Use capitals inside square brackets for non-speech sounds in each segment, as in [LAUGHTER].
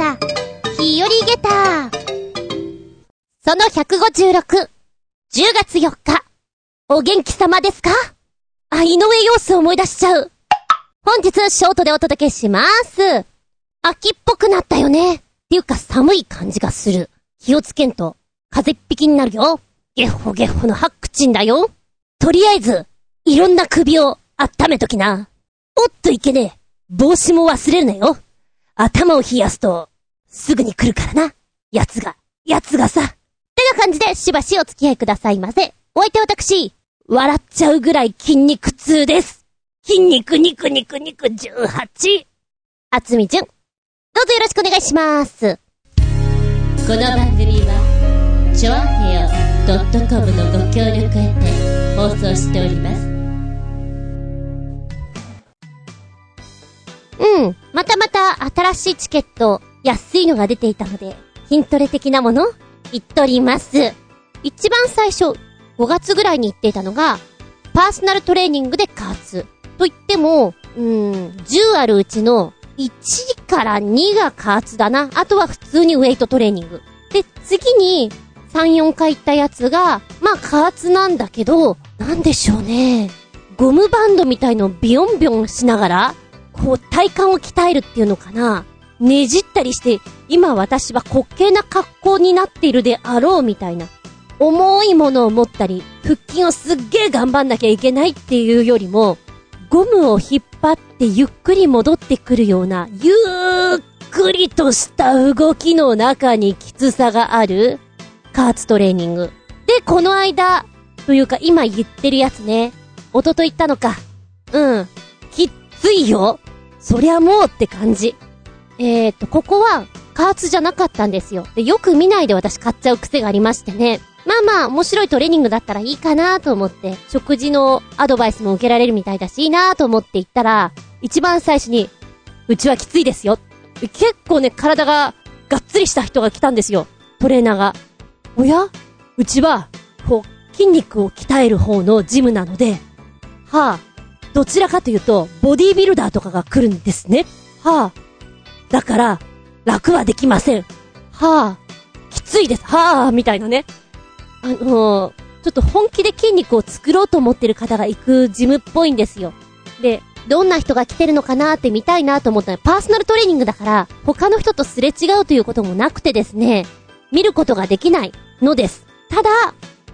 だ。日和ゲタその156。10月4日。お元気様ですか？あ、井上陽水思い出しちゃう。本日、ショートでお届けします。秋っぽくなったよね。っていうか寒い感じがする。気をつけんと、風邪っ引きになるよ。ゲッホゲッホのハックチンだよ。とりあえず、いろんな首を温めときな。おっといけねえ。帽子も忘れるなよ。頭を冷やすと、すぐに来るからな。奴が、奴がさ。ってな感じで、しばしお付き合いくださいませ。お相手私、笑っちゃうぐらい筋肉痛です。筋肉肉肉肉18。あつみじゅん。どうぞよろしくお願いします。この番組は、ちょあへよ .com のご協力へて放送しております。うん。またまた新しいチケット、安いのが出ていたので、筋トレ的なもの言っとります。一番最初、5月ぐらいに言っていたのが、パーソナルトレーニングで加圧。と言っても、うん、10あるうちの1から2が加圧だな。あとは普通にウェイトトレーニング。で、次に3、4回行ったやつが、まあ加圧なんだけど、なんでしょうね。ゴムバンドみたいのをビヨンビヨンしながら、こう体幹を鍛えるっていうのかな。ねじったりして、今私は滑稽な格好になっているであろうみたいな。重いものを持ったり、腹筋をすっげー頑張んなきゃいけないっていうよりも、ゴムを引っ張ってゆっくり戻ってくるような、ゆっくりとした動きの中にきつさがある、加圧トレーニング。で、この間、というか今言ってるやつね。おとと言ったのか。うん。きっついよ。そりゃもうって感じ。えーと、ここは、加圧じゃなかったんですよ。で、よく見ないで私買っちゃう癖がありましてね。まあまあ、面白いトレーニングだったらいいかなと思って、食事のアドバイスも受けられるみたいだし、いいなと思って行ったら、一番最初に、うちはきついですよ。結構ね、体ががっつりした人が来たんですよ。トレーナーが。おや？うちは、こう、筋肉を鍛える方のジムなので、はあ、どちらかというと、ボディービルダーとかが来るんですね。はあ、だから、楽はできません。はあ、きついです。はあ、みたいなね。あのー、ちょっと本気で筋肉を作ろうと思ってる方が行くジムっぽいんですよ。で、どんな人が来てるのかなって見たいなと思ったら、パーソナルトレーニングだから、他の人とすれ違うということもなくてですね、見ることができないのです。ただ、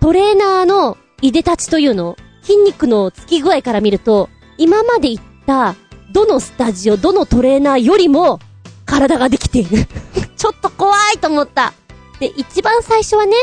トレーナーのいでたちというの、筋肉のつき具合から見ると、今まで行った、どのスタジオ、どのトレーナーよりも、体ができている [LAUGHS] ちょっと怖いと思った。で、一番最初はね、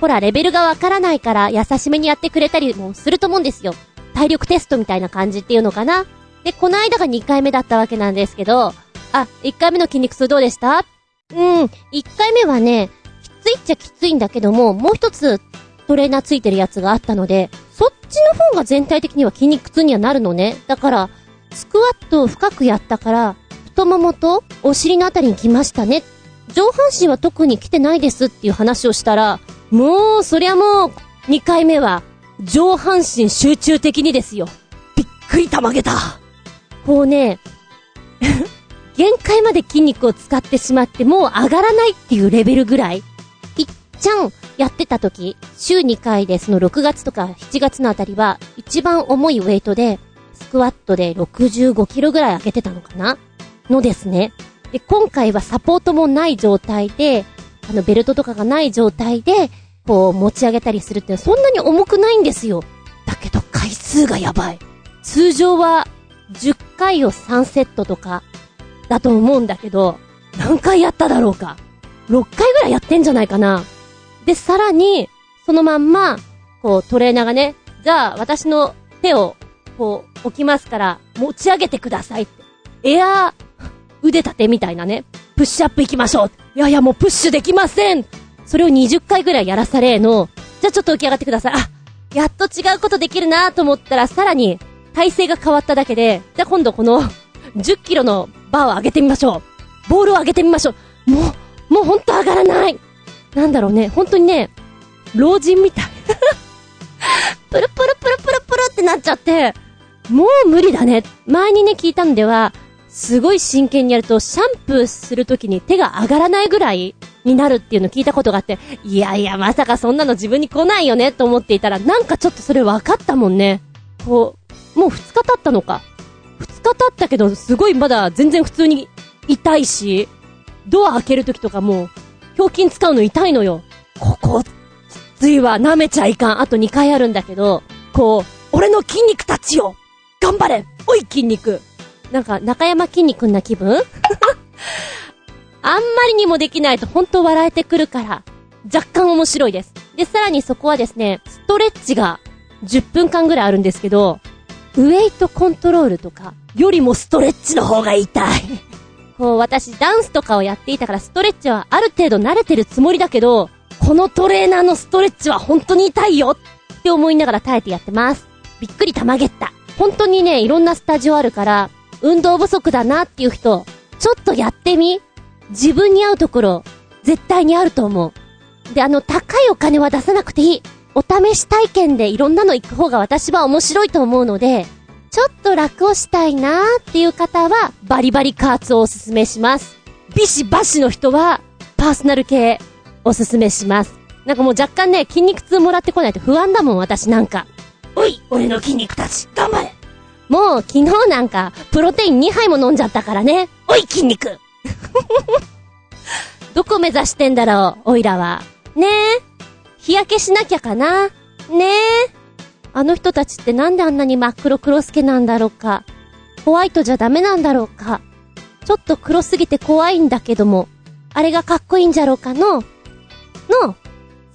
ほら、レベルがわからないから優しめにやってくれたりもすると思うんですよ。体力テストみたいな感じっていうのかな。で、この間が2回目だったわけなんですけど、あ、1回目の筋肉痛どうでした？うん、1回目はね、きついっちゃきついんだけども、もう一つトレーナーついてるやつがあったので、そっちの方が全体的には筋肉痛にはなるのね。だから、スクワットを深くやったから、太ももとお尻のあたりに来ましたね。上半身は特に来てないですっていう話をしたら、もう、そりゃもう、2回目は、上半身集中的にですよ。びっくりたまげた。こうね、[LAUGHS] 限界まで筋肉を使ってしまってもう上がらないっていうレベルぐらい。いっちゃんやってた時、週2回でその6月とか7月のあたりは、一番重いウェイトで、スクワットで65キロぐらい上げてたのかなのですね。で、今回はサポートもない状態で、あの、ベルトとかがない状態で、こう、持ち上げたりするってそんなに重くないんですよ。だけど回数がやばい。通常は、10回を3セットとか、だと思うんだけど、何回やっただろうか。6回ぐらいやってんじゃないかな。で、さらに、そのまんま、こう、トレーナーがね、じゃあ、私の手を、こう、置きますから、持ち上げてくださいって。エアー、腕立てみたいなね。プッシュアップ行きましょう。いやいや、もうプッシュできません。それを20回ぐらいやらされの、じゃあちょっと起き上がってください。あ、やっと違うことできるなと思ったら、さらに、体勢が変わっただけで、じゃあ今度この、10キロのバーを上げてみましょう。ボールを上げてみましょう。もう、もうほんと上がらない。なんだろうね、本当にね、老人みたい。[LAUGHS] プルプルプルプルプルってなっちゃって、もう無理だね。前にね、聞いたんでは、すごい真剣にやると、シャンプーするときに手が上がらないぐらいになるっていうの聞いたことがあって、いやいや、まさかそんなの自分に来ないよねと思っていたら、なんかちょっとそれ分かったもんね。こう、もう2日経ったのか。2日経ったけど、すごいまだ全然普通に痛いし、ドア開けるときとかもう、表筋使うの痛いのよ。ここ、きついわ、舐めちゃいかん。あと2回あるんだけど、こう、俺の筋肉たちよ頑張れおい筋肉なんか、中山筋肉な気分？[LAUGHS] あんまりにもできないと本当笑えてくるから、若干面白いです。で、さらにそこはですね、ストレッチが10分間ぐらいあるんですけど、ウェイトコントロールとか、よりもストレッチの方が痛い。[LAUGHS] こう、私、ダンスとかをやっていたから、ストレッチはある程度慣れてるつもりだけど、このトレーナーのストレッチは本当に痛いよって思いながら耐えてやってます。びっくりたまげった。本当にね、いろんなスタジオあるから、運動不足だなっていう人、ちょっとやってみ自分に合うところ、絶対にあると思う。で、あの、高いお金は出さなくていい。お試し体験でいろんなの行く方が私は面白いと思うので、ちょっと楽をしたいなーっていう方は、バリバリカーツをおすすめします。ビシバシの人は、パーソナル系、おすすめします。なんかもう若干ね、筋肉痛もらってこないと不安だもん、私なんか。おい、俺の筋肉たち、頑張れもう昨日なんか、プロテイン2杯も飲んじゃったからね。おい、筋肉 [LAUGHS] どこ目指してんだろう、おいらは。ねえ。日焼けしなきゃかな。ねえ。あの人たちってなんであんなに真っ黒黒スケなんだろうか。ホワイトじゃダメなんだろうか。ちょっと黒すぎて怖いんだけども、あれがかっこいいんじゃろうかの。の、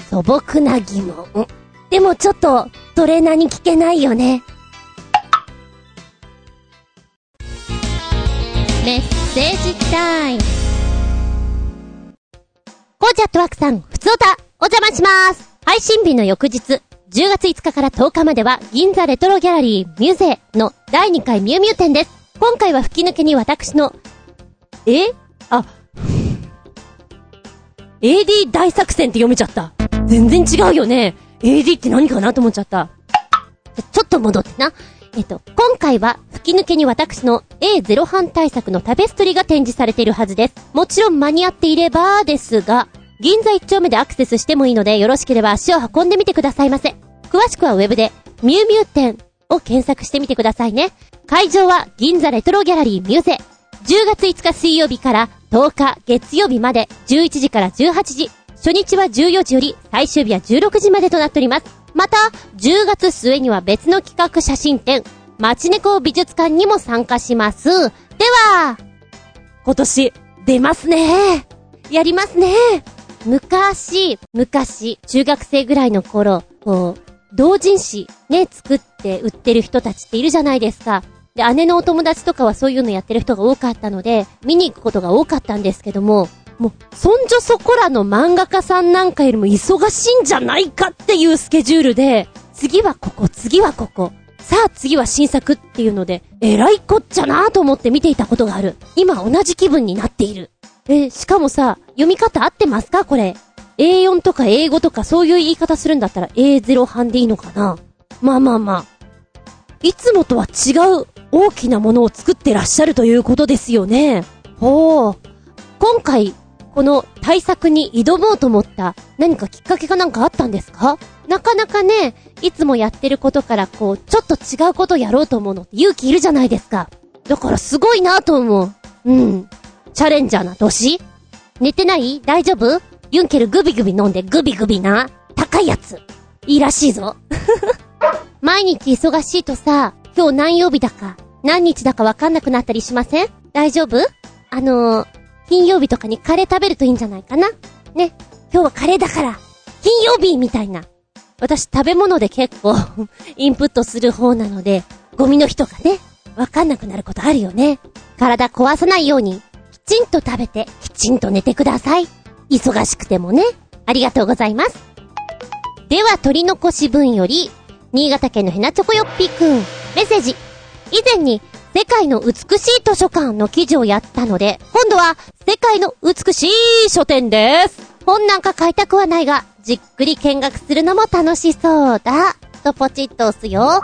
素朴な疑問。でもちょっと、トレーナーに聞けないよね。メッセージタイム。コーチャットワークさん、ふつおた、お邪魔します。配信日の翌日、10月5日から10日までは、銀座レトロギャラリーミュゼーの第2回ミュウミュウ展です。今回は吹き抜けに私の、え？あ、AD 大作戦って読めちゃった。全然違うよね。AD って何かなと思っちゃった。ちょっと戻ってな。えっと、今回は吹き抜けに私の A0 班対策のタペストリーが展示されているはずです。もちろん間に合っていればですが、銀座一丁目でアクセスしてもいいのでよろしければ足を運んでみてくださいませ。詳しくはウェブで、ミュウミュウ店を検索してみてくださいね。会場は銀座レトロギャラリーミューゼ。10月5日水曜日から10日月曜日まで11時から18時。初日は14時より最終日は16時までとなっております。また、10月末には別の企画写真展、街猫美術館にも参加します。では、今年、出ますね。やりますね。昔、昔、中学生ぐらいの頃、こう、同人誌ね、作って売ってる人たちっているじゃないですか。で、姉のお友達とかはそういうのやってる人が多かったので、見に行くことが多かったんですけども、もう、そんじょそこらの漫画家さんなんかよりも忙しいんじゃないかっていうスケジュールで、次はここ、次はここ、さあ次は新作っていうので、えらいこっちゃなぁと思って見ていたことがある。今同じ気分になっている。え、しかもさ、読み方合ってますか？これ。A4 とか英語とかそういう言い方するんだったら A0 版でいいのかな？まあまあまあ。いつもとは違う大きなものを作ってらっしゃるということですよね。ほう。今回、この対策に挑もうと思った何かきっかけがなんかあったんですか？なかなかね、いつもやってることからこう、ちょっと違うことやろうと思うのって勇気いるじゃないですか。だからすごいなと思う。うん。チャレンジャーな年寝てない？大丈夫？ユンケルグビグビ飲んでグビグビな。高いやつ。いいらしいぞ。[LAUGHS] 毎日忙しいとさ、今日何曜日だか、何日だかわかんなくなったりしません？大丈夫？あのー、金曜日とかにカレー食べるといいんじゃないかな？ね。今日はカレーだから、金曜日みたいな。私食べ物で結構 [LAUGHS] インプットする方なので、ゴミの人がね、わかんなくなることあるよね。体壊さないように、きちんと食べて、きちんと寝てください。忙しくてもね。ありがとうございます。では、取り残し分より、新潟県のヘナチョコヨッピーくん、メッセージ。以前に、世界の美しい図書館の記事をやったので、今度は世界の美しい書店です。本なんか買いたくはないが、じっくり見学するのも楽しそうだ。とポチッと押すよ。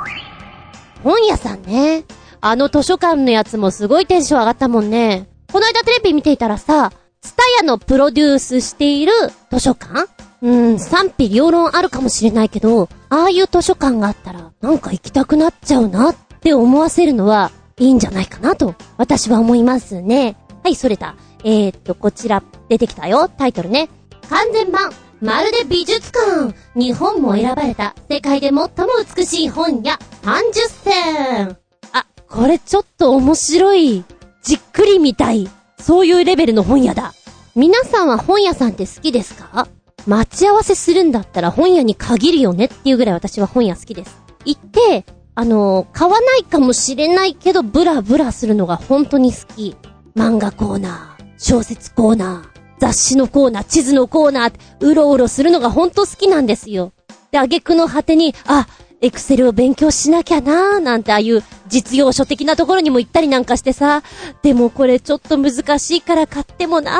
本屋さんね。あの図書館のやつもすごいテンション上がったもんね。この間テレビ見ていたらさ、ツタヤのプロデュースしている図書館？うん、賛否両論あるかもしれないけど、ああいう図書館があったら、なんか行きたくなっちゃうなって思わせるのは、いいんじゃないかなと、私は思いますね。はい、それた。えー、っと、こちら、出てきたよ。タイトルね。完全版、まるで美術館日本も選ばれた世界で最も美しい本屋30選あ、これちょっと面白い。じっくり見たい。そういうレベルの本屋だ。皆さんは本屋さんって好きですか？待ち合わせするんだったら本屋に限るよねっていうぐらい私は本屋好きです。行って、あの、買わないかもしれないけど、ブラブラするのが本当に好き。漫画コーナー、小説コーナー、雑誌のコーナー、地図のコーナー、うろうろするのが本当好きなんですよ。で、挙句の果てに、あ、エクセルを勉強しなきゃなーなんてああいう実用書的なところにも行ったりなんかしてさ、でもこれちょっと難しいから買ってもな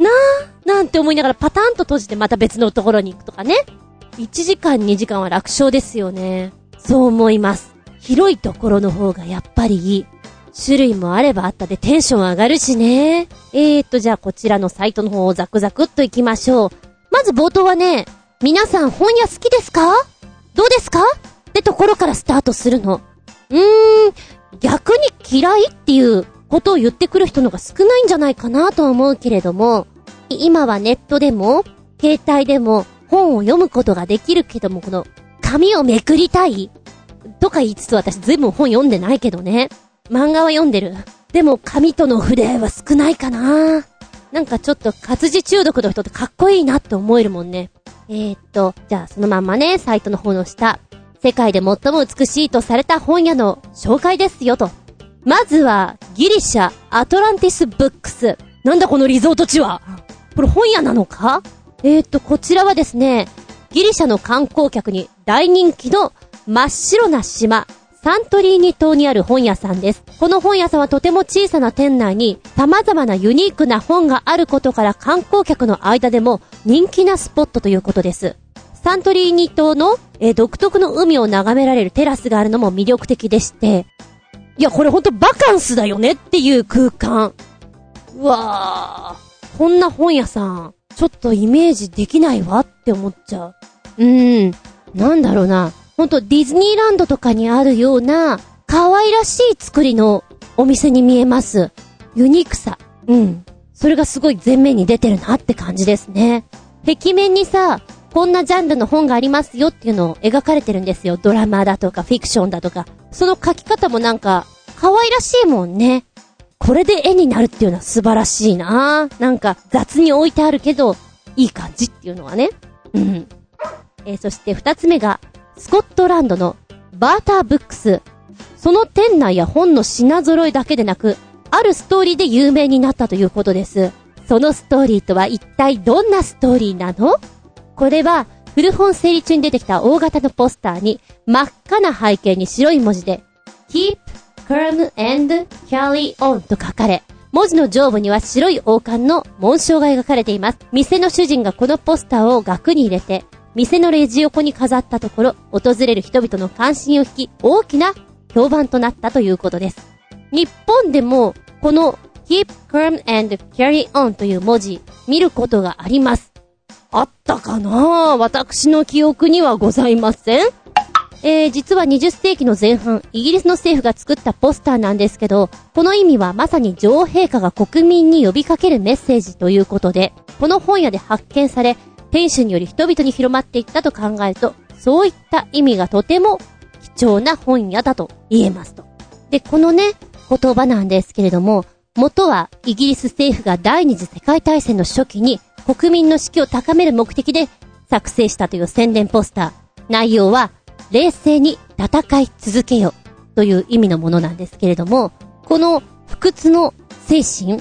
ー、なー、なんて思いながらパターンと閉じてまた別のところに行くとかね。1時間2時間は楽勝ですよね。そう思います。広いところの方がやっぱりいい。種類もあればあったでテンション上がるしね。えーと、じゃあこちらのサイトの方をザクザクっと行きましょう。まず冒頭はね、皆さん本屋好きですか？どうですか？ってところからスタートするの。うーん、逆に嫌いっていうことを言ってくる人のが少ないんじゃないかなと思うけれども、今はネットでも、携帯でも本を読むことができるけども、この紙をめくりたい？とか言いつつ私ずいぶん本読んでないけどね。漫画は読んでる。でも紙との触れ合いは少ないかななんかちょっと活字中毒の人ってかっこいいなって思えるもんね。えー、っと、じゃあそのまんまね、サイトの方の下。世界で最も美しいとされた本屋の紹介ですよと。まずは、ギリシャ、アトランティスブックス。なんだこのリゾート地は？これ本屋なのか？えー、っと、こちらはですね、ギリシャの観光客に大人気の真っ白な島、サントリーニ島にある本屋さんです。この本屋さんはとても小さな店内に様々なユニークな本があることから観光客の間でも人気なスポットということです。サントリーニ島の、え独特の海を眺められるテラスがあるのも魅力的でして、いや、これほんとバカンスだよねっていう空間。うわぁ、こんな本屋さん、ちょっとイメージできないわって思っちゃう。うーん、なんだろうな。ほんとディズニーランドとかにあるような、可愛らしい作りのお店に見えます。ユニークさ。うん。それがすごい前面に出てるなって感じですね。壁面にさ、こんなジャンルの本がありますよっていうのを描かれてるんですよ。ドラマだとかフィクションだとか。その書き方もなんか、可愛らしいもんね。これで絵になるっていうのは素晴らしいななんか雑に置いてあるけど、いい感じっていうのはね。うん。えー、そして二つ目が、スコットランドのバーターブックス。その店内や本の品揃えだけでなく、あるストーリーで有名になったということです。そのストーリーとは一体どんなストーリーなの？これは、古本整理中に出てきた大型のポスターに、真っ赤な背景に白い文字で、Keep, Calm and Carry On と書かれ、文字の上部には白い王冠の紋章が描かれています。店の主人がこのポスターを額に入れて、店のレジ横に飾ったところ、訪れる人々の関心を引き、大きな評判となったということです。日本でも、この Keep Calm and Carry On という文字、見ることがあります。あったかな？私の記憶にはございませんえー、実は20世紀の前半、イギリスの政府が作ったポスターなんですけど、この意味はまさに女王陛下が国民に呼びかけるメッセージということで、この本屋で発見され、天使により人々に広まっていったと考えると、そういった意味がとても貴重な本屋だと言えますと。で、このね、言葉なんですけれども、元はイギリス政府が第二次世界大戦の初期に国民の士気を高める目的で作成したという宣伝ポスター。内容は、冷静に戦い続けよという意味のものなんですけれども、この不屈の精神、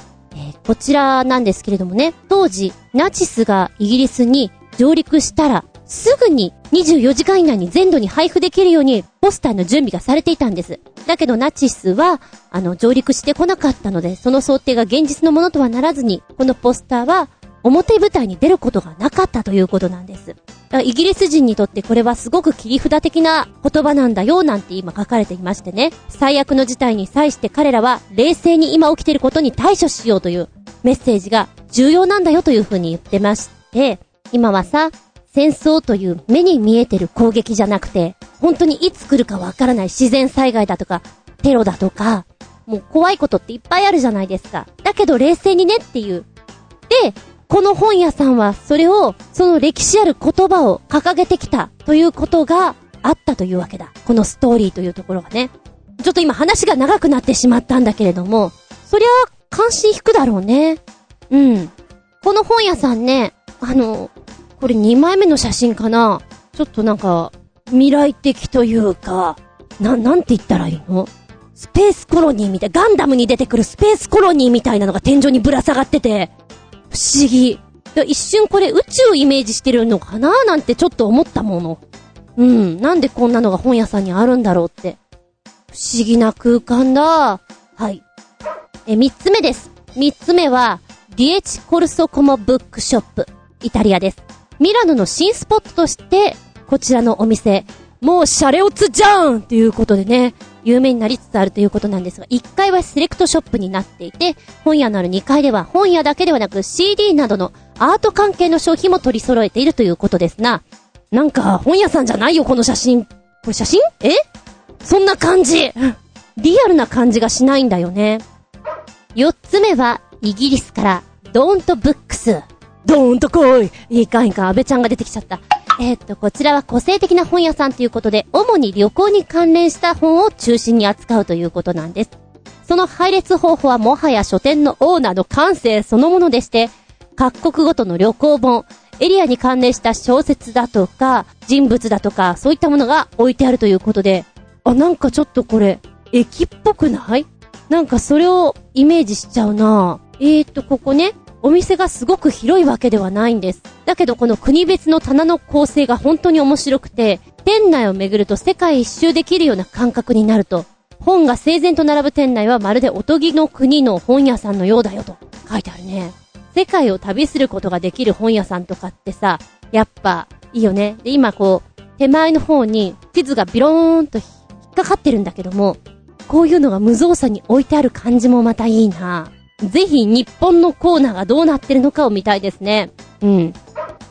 こちらなんですけれどもね、当時、ナチスがイギリスに上陸したら、すぐに24時間以内に全土に配布できるようにポスターの準備がされていたんです。だけどナチスは、あの、上陸してこなかったので、その想定が現実のものとはならずに、このポスターは表舞台に出ることがなかったということなんです。イギリス人にとってこれはすごく切り札的な言葉なんだよなんて今書かれていましてね。最悪の事態に際して彼らは冷静に今起きていることに対処しようというメッセージが重要なんだよというふうに言ってまして、今はさ、戦争という目に見えてる攻撃じゃなくて、本当にいつ来るかわからない自然災害だとか、テロだとか、もう怖いことっていっぱいあるじゃないですか。だけど冷静にねっていう。で、この本屋さんはそれを、その歴史ある言葉を掲げてきたということがあったというわけだ。このストーリーというところがね。ちょっと今話が長くなってしまったんだけれども、そりゃ関心引くだろうね。うん。この本屋さんね、あの、これ2枚目の写真かなちょっとなんか、未来的というか、な、なんて言ったらいいの？スペースコロニーみたい、ガンダムに出てくるスペースコロニーみたいなのが天井にぶら下がってて、不思議。一瞬これ宇宙をイメージしてるのかな？なんてちょっと思ったもの。うん、なんでこんなのが本屋さんにあるんだろうって。不思議な空間だ。はい。え、三つ目です。三つ目は、ディエチコルソコモブックショップ、イタリアです。ミラノの新スポットとして、こちらのお店、もうシャレオツじゃんということでね、有名になりつつあるということなんですが、1階はセレクトショップになっていて、本屋のある2階では本屋だけではなく CD などのアート関係の商品も取り揃えているということですな。なんか、本屋さんじゃないよ、この写真。これ写真？え？そんな感じリアルな感じがしないんだよね。4つ目は、イギリスから、ドーントブックス。ドーンと来いいいかいいか、安倍ちゃんが出てきちゃった。えー、っと、こちらは個性的な本屋さんということで、主に旅行に関連した本を中心に扱うということなんです。その配列方法はもはや書店のオーナーの感性そのものでして、各国ごとの旅行本、エリアに関連した小説だとか、人物だとか、そういったものが置いてあるということで、あ、なんかちょっとこれ、駅っぽくない？なんかそれをイメージしちゃうな。えーと、ここね、お店がすごく広いわけではないんです。だけどこの国別の棚の構成が本当に面白くて、店内を巡ると世界一周できるような感覚になると、本が整然と並ぶ店内はまるでおとぎの国の本屋さんのようだよと書いてあるね。世界を旅することができる本屋さんとかってさ、やっぱいいよね。で、今こう、手前の方に地図がビローンと引っかかってるんだけども、こういうのが無造作に置いてある感じもまたいいな。ぜひ日本のコーナーがどうなってるのかを見たいですね。うん。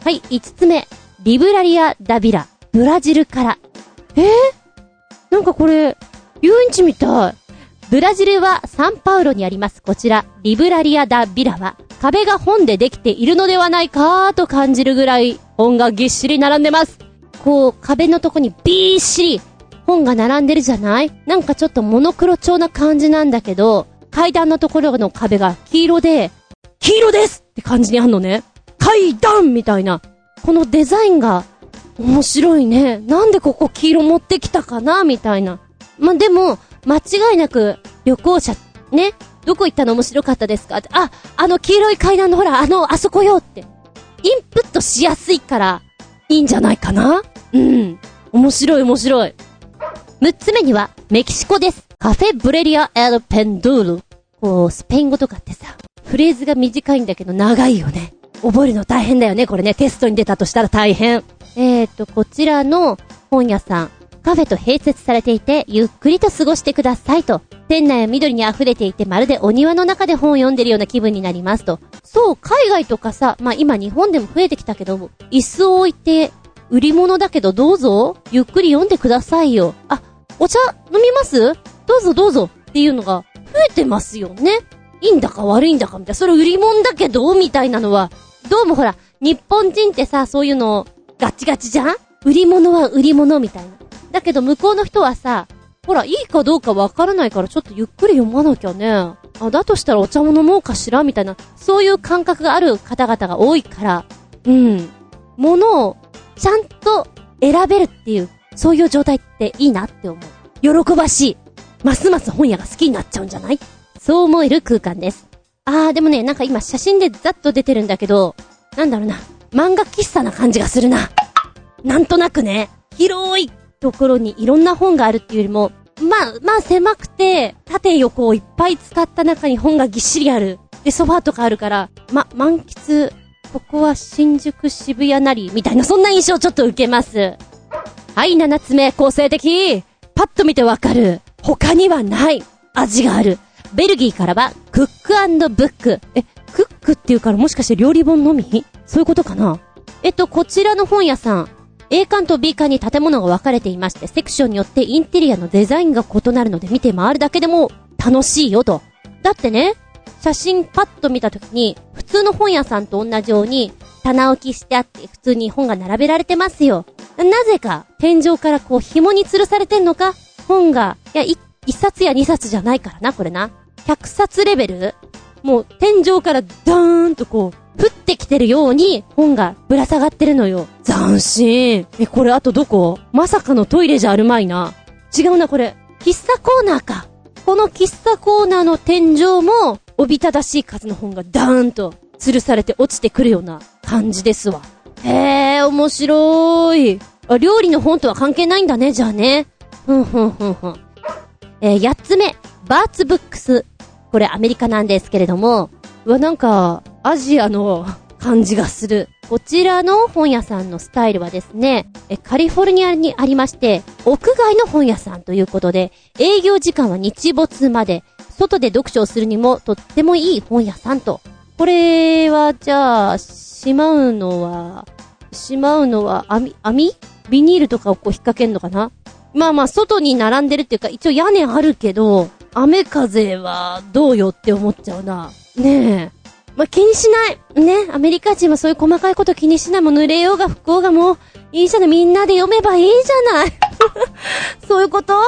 はい、5つ目。リブラリア・ダビラ。ブラジルから。え？ー、なんかこれ、遊園地みたい。ブラジルはサンパウロにあります。こちら、リブラリア・ダ・ビラは、壁が本でできているのではないかと感じるぐらい、本がぎっしり並んでます。こう、壁のとこにびーっしり、本が並んでるじゃない？なんかちょっとモノクロ調な感じなんだけど、階段のところの壁が黄色で、黄色ですって感じにあんのね。階段みたいな。このデザインが面白いね。なんでここ黄色持ってきたかなみたいな。までも、間違いなく旅行者、ね。どこ行ったの面白かったですか、あ、あの黄色い階段のほら、あの、あそこよって。インプットしやすいから、いいんじゃないかな？うん。面白い面白い。6つ目には、メキシコです。カフェブレリア・エル・ペンドゥール。こう、スペイン語とかってさ、フレーズが短いんだけど長いよね。覚えるの大変だよね、これね。テストに出たとしたら大変。えーと、こちらの本屋さん、カフェと併設されていて、ゆっくりと過ごしてくださいと。店内は緑に溢れていて、まるでお庭の中で本を読んでるような気分になりますと。そう、海外とかさ、まあ、今日本でも増えてきたけど、椅子を置いて、売り物だけどどうぞ、ゆっくり読んでくださいよ。あ、お茶飲みます？どうぞどうぞっていうのが増えてますよね。いいんだか悪いんだかみたいな。それ売り物だけどみたいなのは、どうもほら、日本人ってさ、そういうの、ガチガチじゃん売り物は売り物みたいな。だけど向こうの人はさ、ほら、いいかどうかわからないからちょっとゆっくり読まなきゃね。あ、だとしたらお茶も飲もうかしらみたいな、そういう感覚がある方々が多いから、うん。物を、ちゃんと選べるっていう、そういう状態っていいなって思う。喜ばしい。ますます本屋が好きになっちゃうんじゃない？そう思える空間です。あー、でもね、なんか今写真でざっと出てるんだけど、なんだろうな。漫画喫茶な感じがするな。なんとなくね、広いところにいろんな本があるっていうよりも、まあ、まあ狭くて、縦横をいっぱい使った中に本がぎっしりある。で、ソファーとかあるから、ま、満喫、ここは新宿渋谷なり、みたいな、そんな印象をちょっと受けます。はい、七つ目、構成的。パッと見てわかる。他にはない。味がある。ベルギーからは、クックブック。え、クックっていうからもしかして料理本のみ？そういうことかな？えっと、こちらの本屋さん。A 館と B 館に建物が分かれていまして、セクションによってインテリアのデザインが異なるので見て回るだけでも楽しいよと。だってね、写真パッと見たときに、普通の本屋さんと同じように、棚置きしてあって、普通に本が並べられてますよ。なぜか、天井からこう紐に吊るされてんのか？本が、いや、い一冊や二冊じゃないからな、これな。100冊レベル？もう、天井からダーンとこう、降ってきてるように、本がぶら下がってるのよ。斬新。え、これあとどこ？まさかのトイレじゃあるまいな。違うな、これ。喫茶コーナーか。この喫茶コーナーの天井も、おびただしい数の本がダーンと吊るされて落ちてくるような感じですわ。へえ、面白い。あ、料理の本とは関係ないんだね、じゃあね。ふんふんふんふん。えー、八つ目、バーツブックス。これアメリカなんですけれども、うわ、なんか、アジアの [LAUGHS] 感じがする。こちらの本屋さんのスタイルはですね、え、カリフォルニアにありまして、屋外の本屋さんということで、営業時間は日没まで、外で読書をするにもとってもいい本屋さんと。これは、じゃあ、しまうのは、しまうのは、網、網？ビニールとかをこう引っ掛けんのかな？まあまあ、外に並んでるっていうか、一応屋根あるけど、雨風はどうよって思っちゃうな。ねえ。まあ、気にしない。ね。アメリカ人はそういう細かいこと気にしない。もう濡れようが不幸がもう、いいじゃない。みんなで読めばいいじゃない。[LAUGHS] そういうこと？あ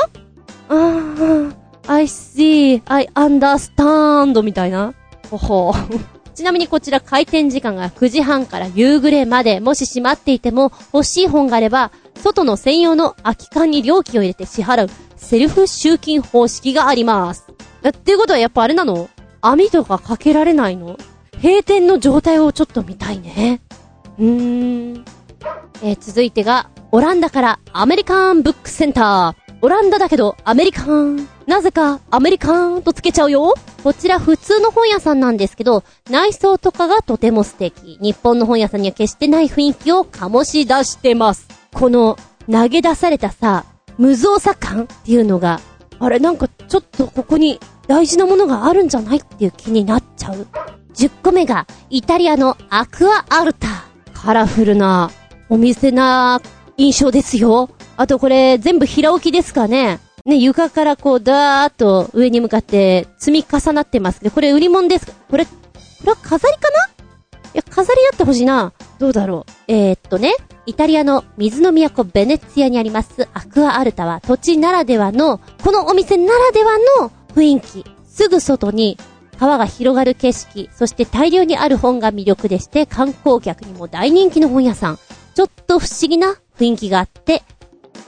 あ、I see, I understand みたいな。ほほちなみにこちら開店時間が9時半から夕暮れまで、もし閉まっていても欲しい本があれば、外の専用の空き缶に料金を入れて支払うセルフ集金方式があります。えっていうことはやっぱあれなの？網とかかけられないの？閉店の状態をちょっと見たいね。うーん。えー続いてが、オランダからアメリカンブックセンター。オランダだけどアメリカン。なぜかアメリカンとつけちゃうよ。こちら普通の本屋さんなんですけど、内装とかがとても素敵。日本の本屋さんには決してない雰囲気を醸し出してます。この投げ出されたさ、無造作感っていうのが、あれなんかちょっとここに大事なものがあるんじゃないっていう気になっちゃう。10個目が、イタリアのアクアアルタ。カラフルな、お店な印象ですよ。あとこれ、全部平置きですかね。ね、床からこう、ダーっと上に向かって積み重なってますけど、これ売り物ですこれ、これは飾りかな？いや、飾りあってほしいな。どうだろう。えー、っとね、イタリアの水の都ベネツィアにありますアクアアルタは土地ならではの、このお店ならではの雰囲気。すぐ外に川が広がる景色、そして大量にある本が魅力でして、観光客にも大人気の本屋さん。ちょっと不思議な雰囲気があって、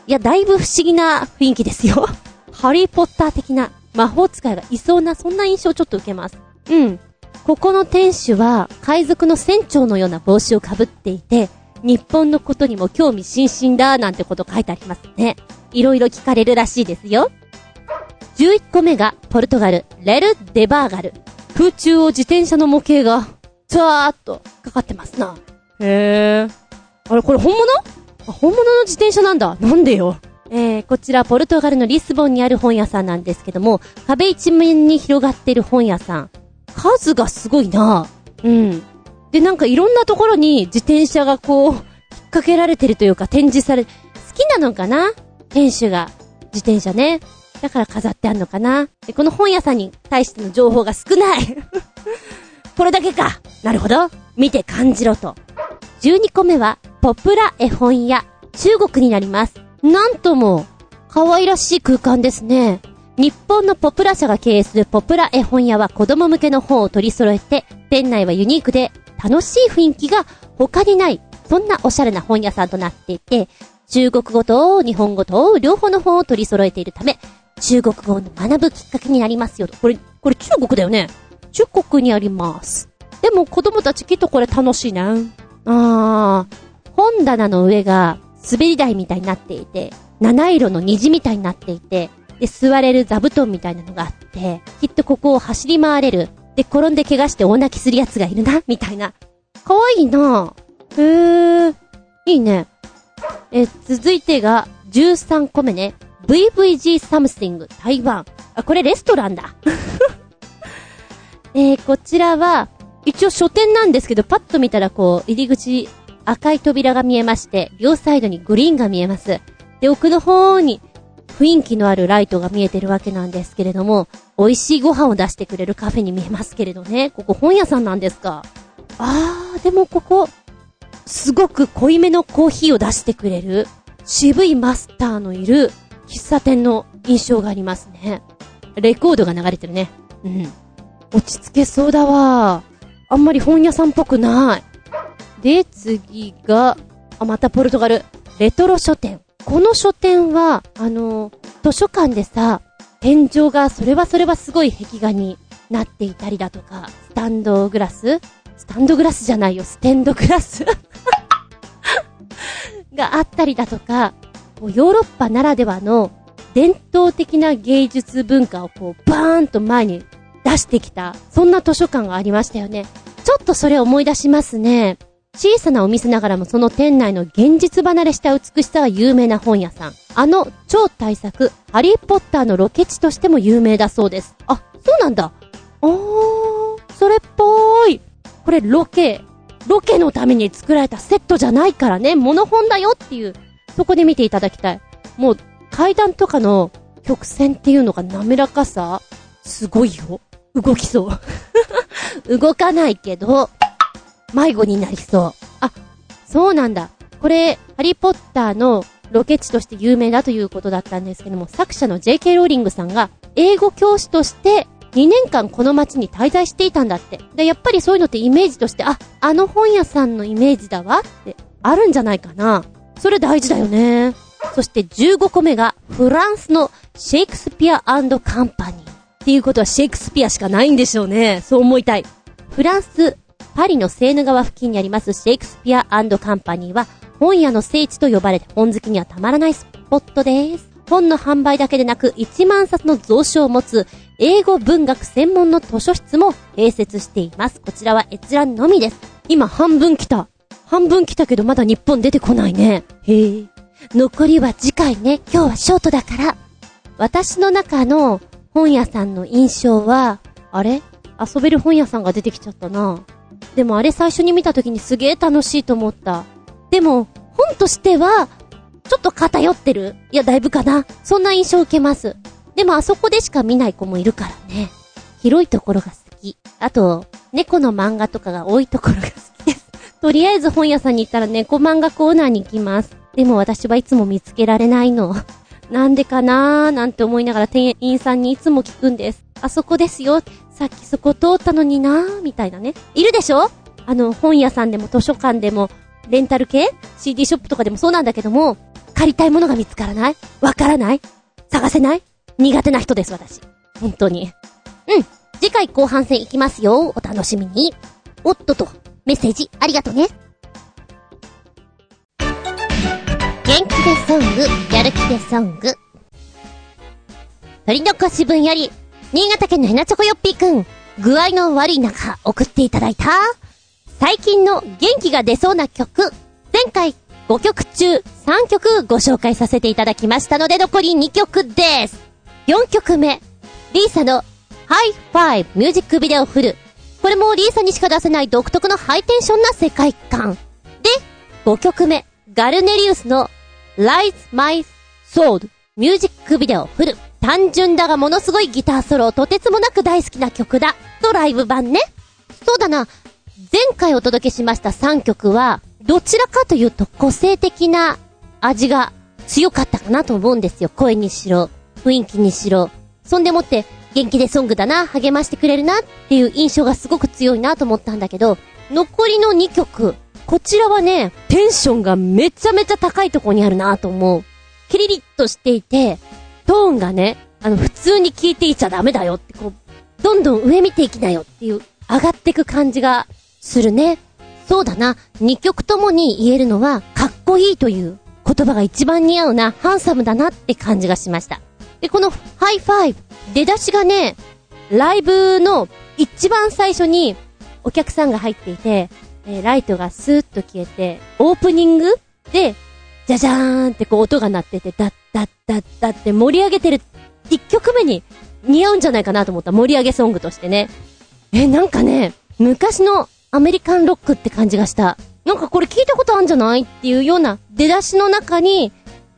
いや、だいぶ不思議な雰囲気ですよ。[LAUGHS] ハリーポッター的な魔法使いがいそうな、そんな印象をちょっと受けます。うん。ここの店主は、海賊の船長のような帽子をかぶっていて、日本のことにも興味津々だ、なんてこと書いてありますね。いろいろ聞かれるらしいですよ。11個目が、ポルトガル、レル・デバーガル。空中を自転車の模型が、ツワーっとかかってますな。へー。あれ、これ本物？あ、本物の自転車なんだ。なんでよ。えー、こちら、ポルトガルのリスボンにある本屋さんなんですけども、壁一面に広がっている本屋さん。数がすごいなうん。で、なんかいろんなところに自転車がこう、引っ掛けられてるというか展示され、好きなのかな？店主が。自転車ね。だから飾ってあんのかな？で、この本屋さんに対しての情報が少ない。[LAUGHS] これだけか。なるほど。見て感じろと。12個目は、ポプラ絵本屋。中国になります。なんとも、可愛らしい空間ですね。日本のポプラ社が経営するポプラ絵本屋は子供向けの本を取り揃えて、店内はユニークで楽しい雰囲気が他にない、そんなおしゃれな本屋さんとなっていて、中国語と日本語と両方の本を取り揃えているため、中国語を学ぶきっかけになりますよと。これ、これ中国だよね。中国にあります。でも子供たちきっとこれ楽しいな。あー、本棚の上が滑り台みたいになっていて、七色の虹みたいになっていて、で、座れる座布団みたいなのがあって、きっとここを走り回れる。で、転んで怪我して大泣きする奴がいるな、[LAUGHS] みたいな。かわいいなへー。いいね。え、続いてが、13個目ね。VVG Something 台湾。あ、これレストランだ。[LAUGHS] えー、こちらは、一応書店なんですけど、パッと見たらこう、入り口、赤い扉が見えまして、両サイドにグリーンが見えます。で、奥の方に、雰囲気のあるライトが見えてるわけなんですけれども、美味しいご飯を出してくれるカフェに見えますけれどね。ここ本屋さんなんですか？あー、でもここ、すごく濃いめのコーヒーを出してくれる、渋いマスターのいる、喫茶店の印象がありますね。レコードが流れてるね。うん。落ち着けそうだわ。あんまり本屋さんっぽくない。で、次が、あ、またポルトガル。レトロ書店。この書店は、あの、図書館でさ、天井がそれはそれはすごい壁画になっていたりだとか、スタンドグラス？スタンドグラスじゃないよ、ステンドグラス？[LAUGHS] があったりだとか、ヨーロッパならではの伝統的な芸術文化をこうバーンと前に出してきた、そんな図書館がありましたよね。ちょっとそれ思い出しますね。小さなお店ながらもその店内の現実離れした美しさが有名な本屋さん。あの超大作、ハリーポッターのロケ地としても有名だそうです。あ、そうなんだ。あー、それっぽーい。これロケ、ロケのために作られたセットじゃないからね、モノ本だよっていう、そこで見ていただきたい。もう、階段とかの曲線っていうのが滑らかさ、すごいよ。動きそう。[LAUGHS] 動かないけど、迷子になりそう。あ、そうなんだ。これ、ハリーポッターのロケ地として有名だということだったんですけども、作者の J.K. ローリングさんが、英語教師として2年間この街に滞在していたんだって。で、やっぱりそういうのってイメージとして、あ、あの本屋さんのイメージだわってあるんじゃないかな。それ大事だよね。そして15個目が、フランスのシェイクスピアカンパニー。っていうことはシェイクスピアしかないんでしょうね。そう思いたい。フランスパリのセーヌ川付近にありますシェイクスピアカンパニーは本屋の聖地と呼ばれて本好きにはたまらないスポットです。本の販売だけでなく1万冊の蔵書を持つ英語文学専門の図書室も併設しています。こちらは閲覧のみです。今半分来た。半分来たけどまだ日本出てこないね。へえ。残りは次回ね。今日はショートだから。私の中の本屋さんの印象は、あれ？遊べる本屋さんが出てきちゃったな。でもあれ最初に見た時にすげえ楽しいと思った。でも、本としては、ちょっと偏ってる。いや、だいぶかな。そんな印象を受けます。でもあそこでしか見ない子もいるからね。広いところが好き。あと、猫の漫画とかが多いところが好きです。[LAUGHS] とりあえず本屋さんに行ったら猫漫画コーナーに行きます。でも私はいつも見つけられないの。なんでかなーなんて思いながら店員さんにいつも聞くんです。あそこですよ。さっきそこ通ったのになーみたいなね。いるでしょ？あの、本屋さんでも図書館でも、レンタル系 ?CD ショップとかでもそうなんだけども、借りたいものが見つからない？わからない？探せない？苦手な人です、私。本当に。うん。次回後半戦いきますよ。お楽しみに。おっとと、メッセージありがとね。元気でソング、やる気でソング。鳥の腰分より、新潟県のヘナチョコヨッピーくん、具合の悪い中、送っていただいた、最近の元気が出そうな曲、前回5曲中3曲ご紹介させていただきましたので残り2曲です。4曲目、 LiSA のハイファイミュージックビデオフル。これも LiSA にしか出せない独特のハイテンションな世界観。で、5曲目、ガルネリウスの Raise My Sword ミュージックビデオフル。単純だがものすごいギターソロをとてつもなく大好きな曲だ。とライブ版ね。そうだな。前回お届けしました3曲は、どちらかというと個性的な味が強かったかなと思うんですよ。声にしろ、雰囲気にしろ。そんでもって元気でソングだな、励ましてくれるなっていう印象がすごく強いなと思ったんだけど、残りの2曲、こちらはね、テンションがめちゃめちゃ高いところにあるなと思う。キリリッとしていて、トーンがね、あの、普通に聞いていちゃダメだよって、こう、どんどん上見ていきなよっていう、上がってく感じがするね。そうだな、二曲ともに言えるのは、かっこいいという言葉が一番似合うな、ハンサムだなって感じがしました。で、このハイファイブ、出だしがね、ライブの一番最初にお客さんが入っていて、えーライトがスーッと消えて、オープニングで、じゃじゃーんってこう音が鳴ってて、ダッダッダッダって盛り上げてる一曲目に似合うんじゃないかなと思った盛り上げソングとしてね。え、なんかね、昔のアメリカンロックって感じがした。なんかこれ聞いたことあるんじゃないっていうような出だしの中に、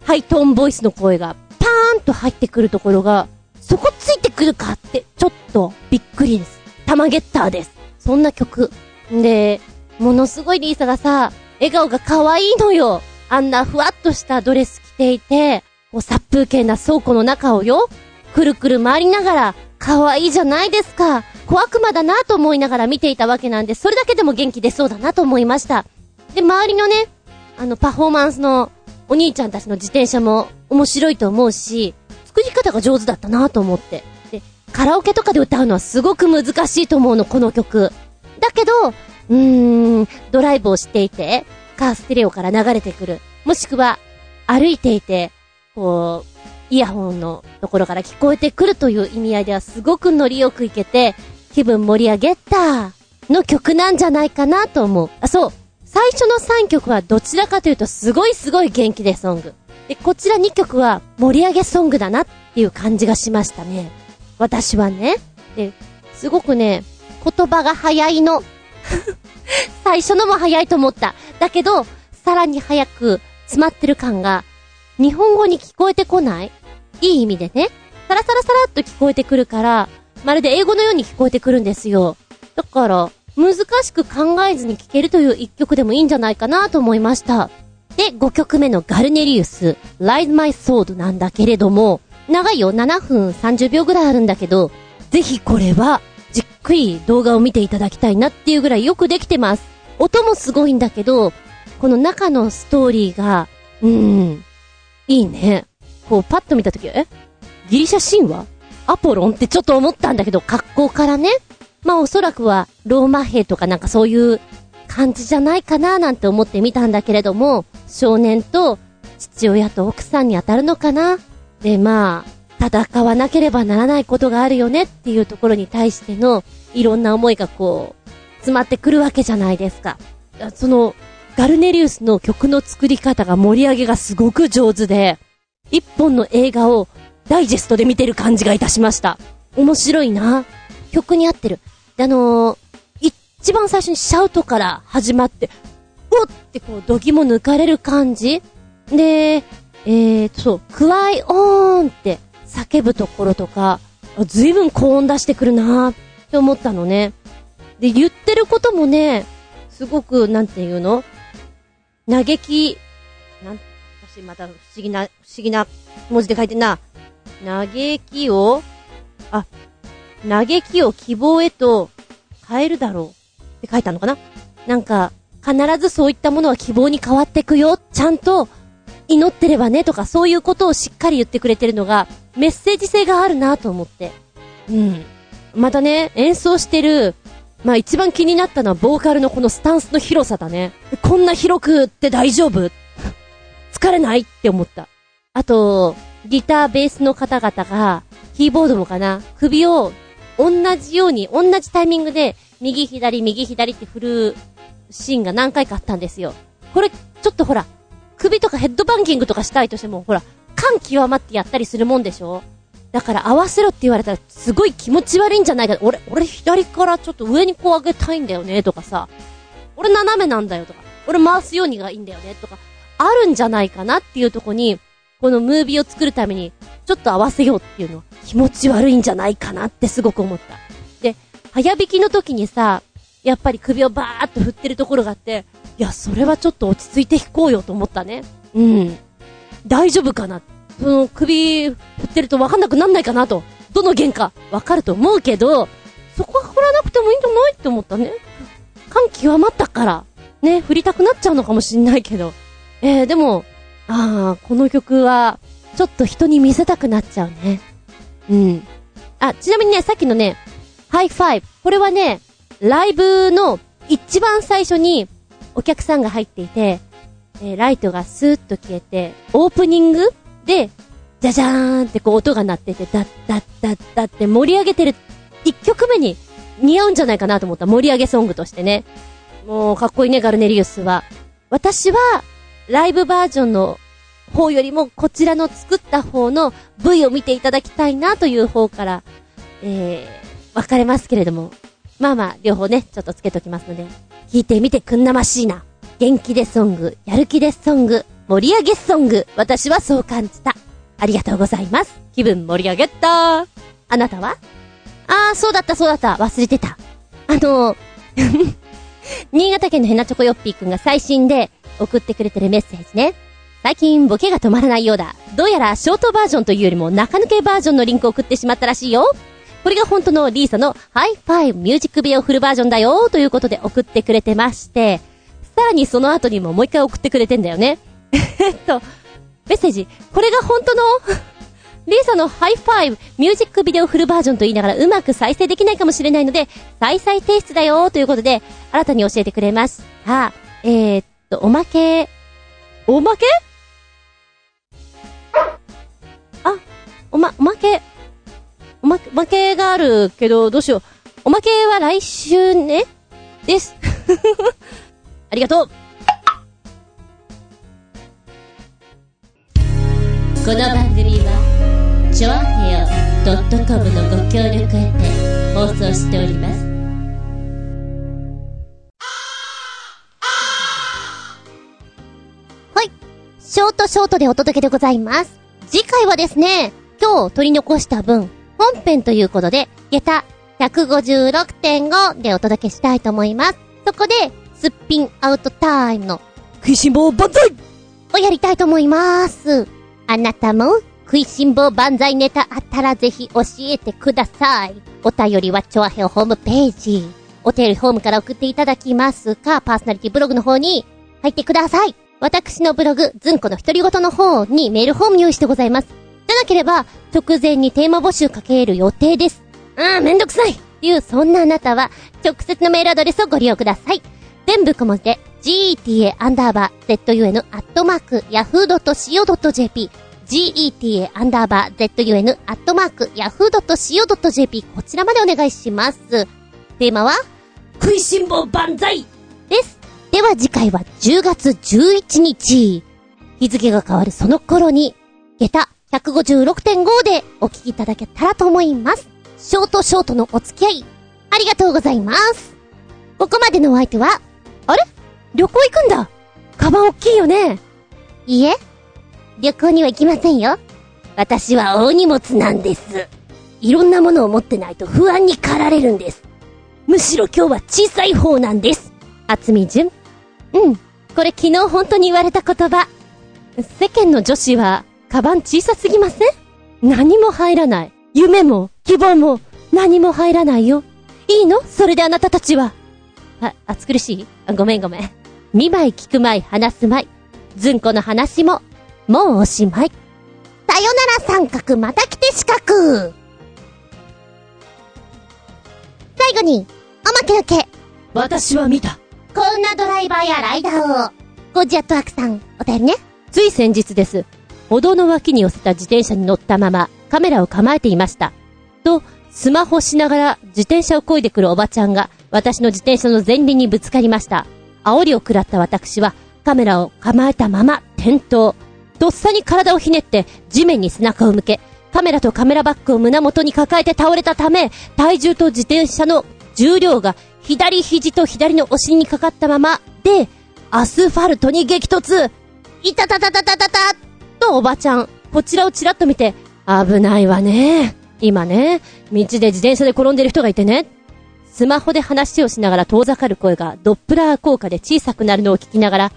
ハイトーンボイスの声がパーンと入ってくるところが、そこついてくるかって、ちょっとびっくりです。タマゲッターです。そんな曲。で、ものすごいリーサがさ、笑顔が可愛いのよ。あんなふわっとしたドレス着ていて、こう殺風景な倉庫の中をよ、くるくる回りながら、可愛いじゃないですか。小悪魔だなと思いながら見ていたわけなんで、それだけでも元気出そうだなと思いました。で、周りのね、あの、パフォーマンスのお兄ちゃんたちの自転車も面白いと思うし、作り方が上手だったなと思って。で、カラオケとかで歌うのはすごく難しいと思うの、この曲。だけど、うーん、ドライブをしていて、カーステレオから流れてくる。もしくは、歩いていて、こう、イヤホンのところから聞こえてくるという意味合いではすごくノリよくいけて、気分盛り上げたの曲なんじゃないかなと思う。あ、そう。最初の3曲はどちらかというとすごいすごい元気でソング。で、こちら2曲は盛り上げソングだなっていう感じがしましたね。私はね。で、すごくね、言葉が早いの。[LAUGHS] 最初のも早いと思った。だけど、さらに早く詰まってる感が、日本語に聞こえてこない？いい意味でね。サラサラサラっと聞こえてくるから、まるで英語のように聞こえてくるんですよ。だから、難しく考えずに聴けるという一曲でもいいんじゃないかなと思いました。で、5曲目のガルネリウス、Rise My Sword なんだけれども、長いよ、7分30秒ぐらいあるんだけど、ぜひこれは、じっくり動画を見ていただきたいなっていうぐらいよくできてます。音もすごいんだけど、この中のストーリーが、うーん、いいね。こう、パッと見たとき、え？ギリシャ神話？アポロンってちょっと思ったんだけど、格好からね。まあおそらくは、ローマ兵とかなんかそういう感じじゃないかななんて思ってみたんだけれども、少年と父親と奥さんに当たるのかな？で、まあ、戦わなければならないことがあるよねっていうところに対しての、いろんな思いがこう、詰まってくるわけじゃないですか。その、ガルネリウスの曲の作り方が盛り上げがすごく上手で、一本の映画をダイジェストで見てる感じがいたしました。面白いな。曲に合ってる。で、あのー一番最初にシャウトから始まって、おってこう、度肝抜かれる感じで、えーと、そう、クワイオーンって叫ぶところとか、あずいぶん高音出してくるなーって思ったのね。で、言ってることもね、すごく、なんていうの？嘆き、なん、私また不思議な、不思議な文字で書いてんな。嘆きを、あ、嘆きを希望へと変えるだろうって書いたのかな？なんか、必ずそういったものは希望に変わってくよ。ちゃんと祈ってればねとかそういうことをしっかり言ってくれてるのがメッセージ性があるなと思って。うん。またね、演奏してる、まあ一番気になったのはボーカルのこのスタンスの広さだね。こんな広くって大丈夫？疲れないって思った。あと、ギター、ベースの方々が、キーボードもかな、首を同じように、同じタイミングで、右左、右左って振るシーンが何回かあったんですよ。これ、ちょっとほら、首とかヘッドバンキングとかしたいとしても、ほら、感極まってやったりするもんでしょ？だから合わせろって言われたら、すごい気持ち悪いんじゃないか。俺、俺左からちょっと上にこう上げたいんだよね、とかさ。俺斜めなんだよ、とか。俺回すようにがいいんだよね、とか。あるんじゃないかなっていうとこに、このムービーを作るために、ちょっと合わせようっていうのは気持ち悪いんじゃないかなってすごく思った。で、早弾きの時にさ、やっぱり首をバーっと振ってるところがあって、いや、それはちょっと落ち着いて弾こうよと思ったね。うん。大丈夫かなその首振ってると分かんなくなんないかなと。どの弦か分かると思うけど、そこは振らなくてもいいんじゃないって思ったね。感極まったから、ね、振りたくなっちゃうのかもしんないけど。えー、でも、あー、この曲は、ちょっと人に見せたくなっちゃうね。うん。あ、ちなみにね、さっきのね、ハイファイブ。これはね、ライブの一番最初にお客さんが入っていて、えーライトがスーッと消えて、オープニングで、じゃじゃーんってこう音が鳴ってて、ダッダッダッダッって盛り上げてる一曲目に似合うんじゃないかなと思った。盛り上げソングとしてね。もう、かっこいいね、ガルネリウスは。私は、ライブバージョンの方よりも、こちらの作った方の V を見ていただきたいなという方から、えー、分かれますけれども。まあまあ、両方ね、ちょっとつけときますので、聞いてみてくんなましいな。元気でソング、やる気でソング、盛り上げソング、私はそう感じた。ありがとうございます。気分盛り上げたあなたは？あー、そうだったそうだった。忘れてた。あの [LAUGHS] 新潟県のヘナチョコヨッピーくんが最新で送ってくれてるメッセージね。最近ボケが止まらないようだ。どうやらショートバージョンというよりも中抜けバージョンのリンクを送ってしまったらしいよ。これが本当の LiSA のハイファイミュージックビデオフルバージョンだよということで送ってくれてまして、さらにその後にももう一回送ってくれてんだよね。えっと、メッセージ。これが本当の？[LAUGHS] LiSA のハイファイブミュージックビデオフルバージョンと言いながらうまく再生できないかもしれないので、再々提出だよということで、新たに教えてくれました。えー、っと、おまけ、おまけ？あ、おま、おまけ、おま、おまけがあるけど、どうしよう。おまけは来週ね？です。[LAUGHS] ありがとうこの番組は、ちょあへよ .com のご協力へて放送しております。はい。ショートショートでお届けでございます。次回はですね、今日取り残した分、本編ということで、下駄156.5でお届けしたいと思います。そこで、すっぴんアウトタイムの食いしん坊万歳をやりたいと思います。あなたも食いしん坊万歳ネタあったらぜひ教えてください。お便りはチョアヘオホームページ。お便りフォームから送っていただきますか、パーソナリティブログの方に入ってください。私のブログ、ズンコの独り言の方にメールフォーム用意してございます。じゃなければ、直前にテーマ募集かける予定です。うん、めんどくさいっていう、そんなあなたは、直接のメールアドレスをご利用ください。全部小文字で、geta アンダーバー zun アットマーク yahoo.co.jp geta アンダーバー zun アットマーク yahoo.co.jp こちらまでお願いします。テーマは、食いしん坊万歳です。では次回は10月11日。日付が変わるその頃に、下駄156.5でお聞きいただけたらと思います。ショートショートのお付き合い、ありがとうございます。ここまでのお相手は、あれ旅行行くんだカバン大きいよねいいえ、旅行には行きませんよ。私は大荷物なんです。いろんなものを持ってないと不安に駆られるんです。むしろ今日は小さい方なんです。厚み純。うん。これ昨日本当に言われた言葉。世間の女子は、カバン小さすぎません？何も入らない。夢も、希望も、何も入らないよ。いいの？それであなたたちは。あ、暑苦しい？あごめんごめん。見舞い聞く舞い話す舞い。ずんこの話も、もうおしまい。さよなら三角また来て四角最後に、おまけのけ。私は見た。こんなドライバーやライダーを。ゴジアットワークさん、お便りね。つい先日です。歩道の脇に寄せた自転車に乗ったまま、カメラを構えていました。と、スマホしながら自転車を漕いでくるおばちゃんが、私の自転車の前輪にぶつかりました。煽りを食らった私は、カメラを構えたまま、転倒。とっさに体をひねって、地面に背中を向け、カメラとカメラバッグを胸元に抱えて倒れたため、体重と自転車の重量が左肘と左のお尻にかかったまま、で、アスファルトに激突いたたたたたたたとおばちゃん、こちらをちらっと見て、危ないわね。今ね、道で自転車で転んでる人がいてね。スマホで話をしながら遠ざかる声がドップラー効果で小さくなるのを聞きながら、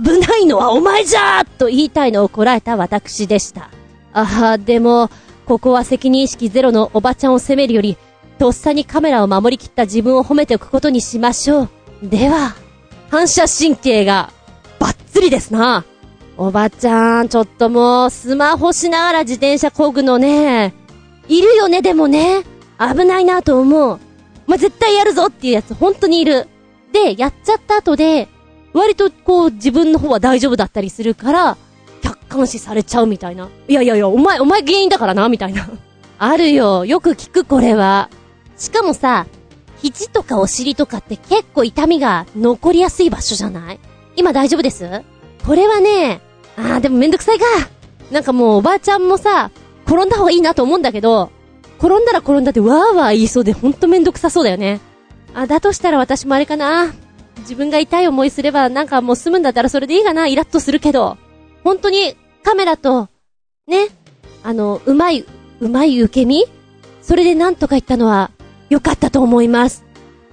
危ないのはお前じゃと言いたいのをこらえた私でした。ああ、でも、ここは責任意識ゼロのおばちゃんを責めるより、とっさにカメラを守りきった自分を褒めておくことにしましょう。では、反射神経が、バッツリですな。おばちゃん、ちょっともう、スマホしながら自転車漕ぐのね。いるよね、でもね。危ないなと思う。まあ、絶対やるぞっていうやつ、本当にいる。で、やっちゃった後で、割とこう自分の方は大丈夫だったりするから、客観視されちゃうみたいな。いやいやいや、お前、お前原因だからな、みたいな。[LAUGHS] あるよ。よく聞く、これは。しかもさ、肘とかお尻とかって結構痛みが残りやすい場所じゃない？今大丈夫です？これはね、あーでもめんどくさいか。なんかもうおばあちゃんもさ、転んだ方がいいなと思うんだけど、転んだら転んだってわーわー言いそうでほんとめんどくさそうだよね。あ、だとしたら私もあれかな。自分が痛い思いすればなんかもう済むんだったらそれでいいかな。イラッとするけど。本当にカメラと、ね、あの、うまい、うまい受け身？それでなんとか言ったのは良かったと思います。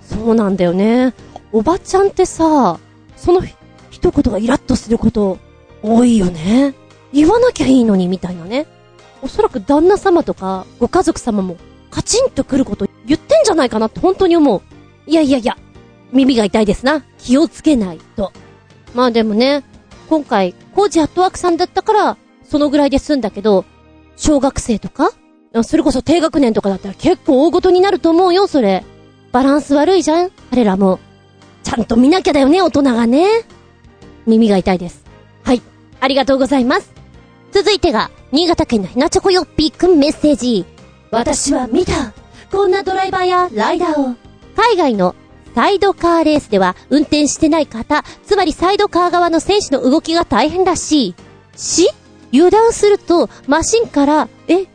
そうなんだよね。おばちゃんってさ、その一言がイラッとすること多いよね。言わなきゃいいのにみたいなね。おそらく旦那様とかご家族様もカチンと来ること言ってんじゃないかなって本当に思う。いやいやいや、耳が痛いですな。気をつけないと。まあでもね、今回、コージアットワークさんだったから、そのぐらいで済んだけど、小学生とかそれこそ低学年とかだったら結構大ごとになると思うよ、それ。バランス悪いじゃん？彼らも。ちゃんと見なきゃだよね、大人がね。耳が痛いです。はい。ありがとうございます。続いてが、新潟県のひなちょこよっぴーくんメッセージ。私は見たこんなドライバーやライダーを。海外のサイドカーレースでは運転してない方、つまりサイドカー側の選手の動きが大変らしい。し油断するとマシンから、え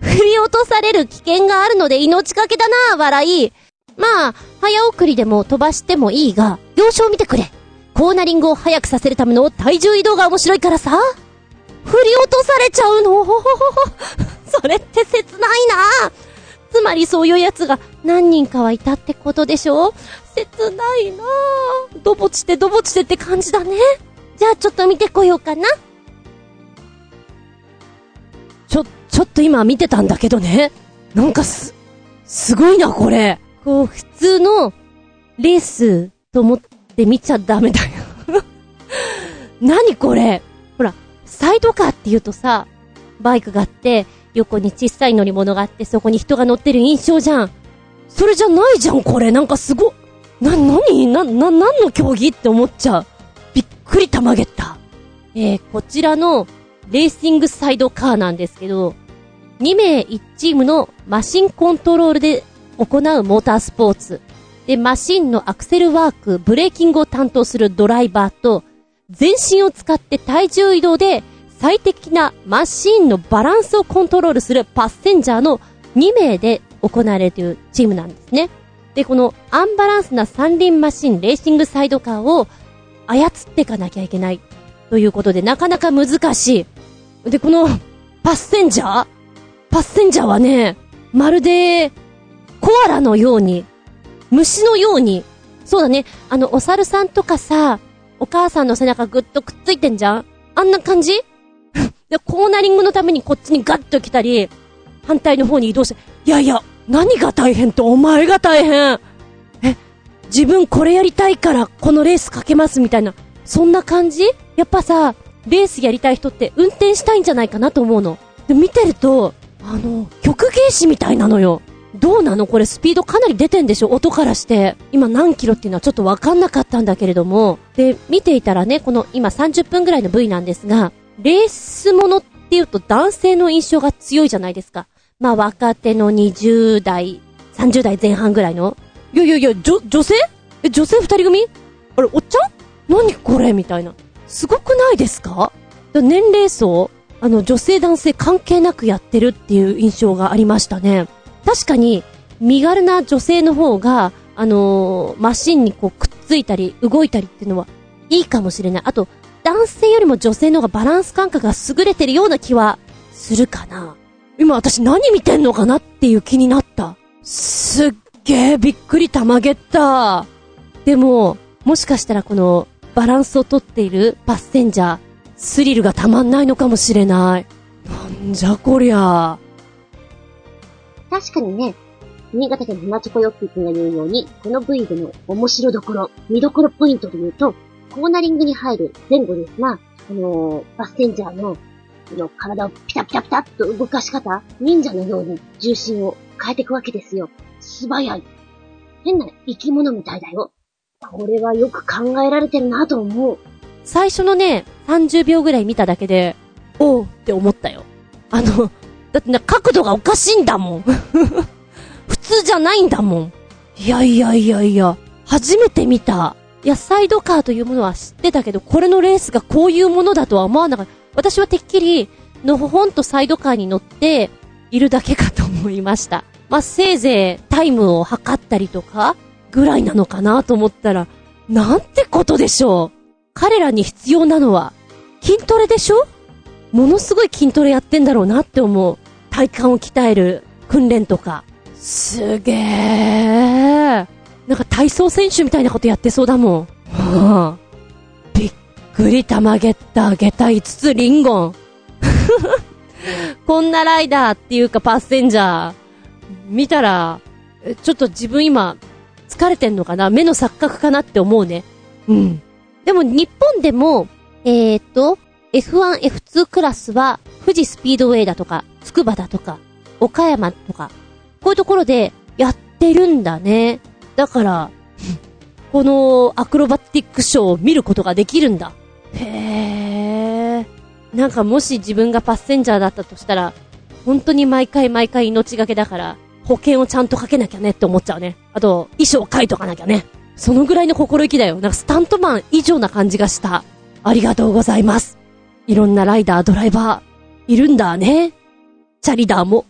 振り落とされる危険があるので命がけだな、笑い。まあ、早送りでも飛ばしてもいいが、要所を見てくれ。コーナリングを早くさせるための体重移動が面白いからさ。振り落とされちゃうの？[LAUGHS] それって切ないなつまりそういう奴が何人かはいたってことでしょ？切ないなドボチてドボチてって感じだね。じゃあちょっと見てこようかな。ちょ、ちょっと今見てたんだけどね。なんかす、すごいな、これ。こう、普通のレースと思って見ちゃダメだよ [LAUGHS] 何これ、サイドカーって言うとさ、バイクがあって、横に小さい乗り物があって、そこに人が乗ってる印象じゃん。それじゃないじゃん、これ。なんかすご、な、なにな、な、何の競技って思っちゃう。びっくりたまげった。えー、こちらの、レーシングサイドカーなんですけど、2名1チームのマシンコントロールで行うモータースポーツ。で、マシンのアクセルワーク、ブレーキングを担当するドライバーと、全身を使って体重移動で最適なマシンのバランスをコントロールするパッセンジャーの2名で行われるというチームなんですね。で、このアンバランスな三輪マシンレーシングサイドカーを操っていかなきゃいけないということでなかなか難しい。で、このパッセンジャーパッセンジャーはね、まるで、コアラのように、虫のように、そうだね、あの、お猿さんとかさ、お母さんの背中ぐっとくっついてんじゃん？あんな感じ？[LAUGHS] で、コーナリングのためにこっちにガッと来たり、反対の方に移動して、いやいや、何が大変とお前が大変？え、自分これやりたいからこのレースかけますみたいな、そんな感じ？やっぱさ、レースやりたい人って運転したいんじゃないかなと思うの。で、見てると、あの、曲芸師みたいなのよ。どうなの？これスピードかなり出てんでしょ？音からして。今何キロっていうのはちょっとわかんなかったんだけれども。で、見ていたらね、この今30分ぐらいの V なんですが、レースものっていうと男性の印象が強いじゃないですか。まあ若手の20代、30代前半ぐらいの。いやいやいや、女、女性？え、女性二人組？あれ、おっちゃん？何これ？みたいな。すごくないですか？年齢層あの、女性男性関係なくやってるっていう印象がありましたね。確かに、身軽な女性の方が、あのー、マシンにこうくっついたり、動いたりっていうのは、いいかもしれない。あと、男性よりも女性の方がバランス感覚が優れてるような気は、するかな。今私何見てんのかなっていう気になった。すっげえびっくりたまげった。でも、もしかしたらこの、バランスをとっているパッセンジャー、スリルがたまんないのかもしれない。なんじゃこりゃ。確かにね、新潟県のマチョコヨッピー君が言うように、この V での面白どころ、見どころポイントというと、コーナリングに入る前後ですが、あのー、バスセンジャーの、の体をピタピタピタっと動かし方、忍者のように重心を変えていくわけですよ。素早い。変な生き物みたいだよ。これはよく考えられてるなと思う。最初のね、30秒ぐらい見ただけで、おうって思ったよ。あの、だってな、角度がおかしいんだもん。[LAUGHS] 普通じゃないんだもん。いやいやいやいや、初めて見た。いや、サイドカーというものは知ってたけど、これのレースがこういうものだとは思わなかった。私はてっきり、のほほんとサイドカーに乗って、いるだけかと思いました。まあ、せいぜいタイムを測ったりとか、ぐらいなのかなと思ったら、なんてことでしょう。彼らに必要なのは、筋トレでしょ？ものすごい筋トレやってんだろうなって思う。体幹を鍛える訓練とか。すげー。なんか体操選手みたいなことやってそうだもん。はあ、びっくりたまげった、下駄5つリンゴン。こんなライダーっていうかパッセンジャー、見たら、えちょっと自分今、疲れてんのかな？目の錯覚かなって思うね。うん。でも日本でも、えーと、F1、F2 クラスは、富士スピードウェイだとか、筑波だとか、岡山とか、こういうところでやってるんだね。だから、[LAUGHS] このアクロバティックショーを見ることができるんだ。へー。なんかもし自分がパッセンジャーだったとしたら、本当に毎回毎回命がけだから、保険をちゃんとかけなきゃねって思っちゃうね。あと、衣装を書いとかなきゃね。そのぐらいの心意気だよ。なんかスタントマン以上な感じがした。ありがとうございます。いろんなライダー、ドライバー、いるんだね。チャリダーも。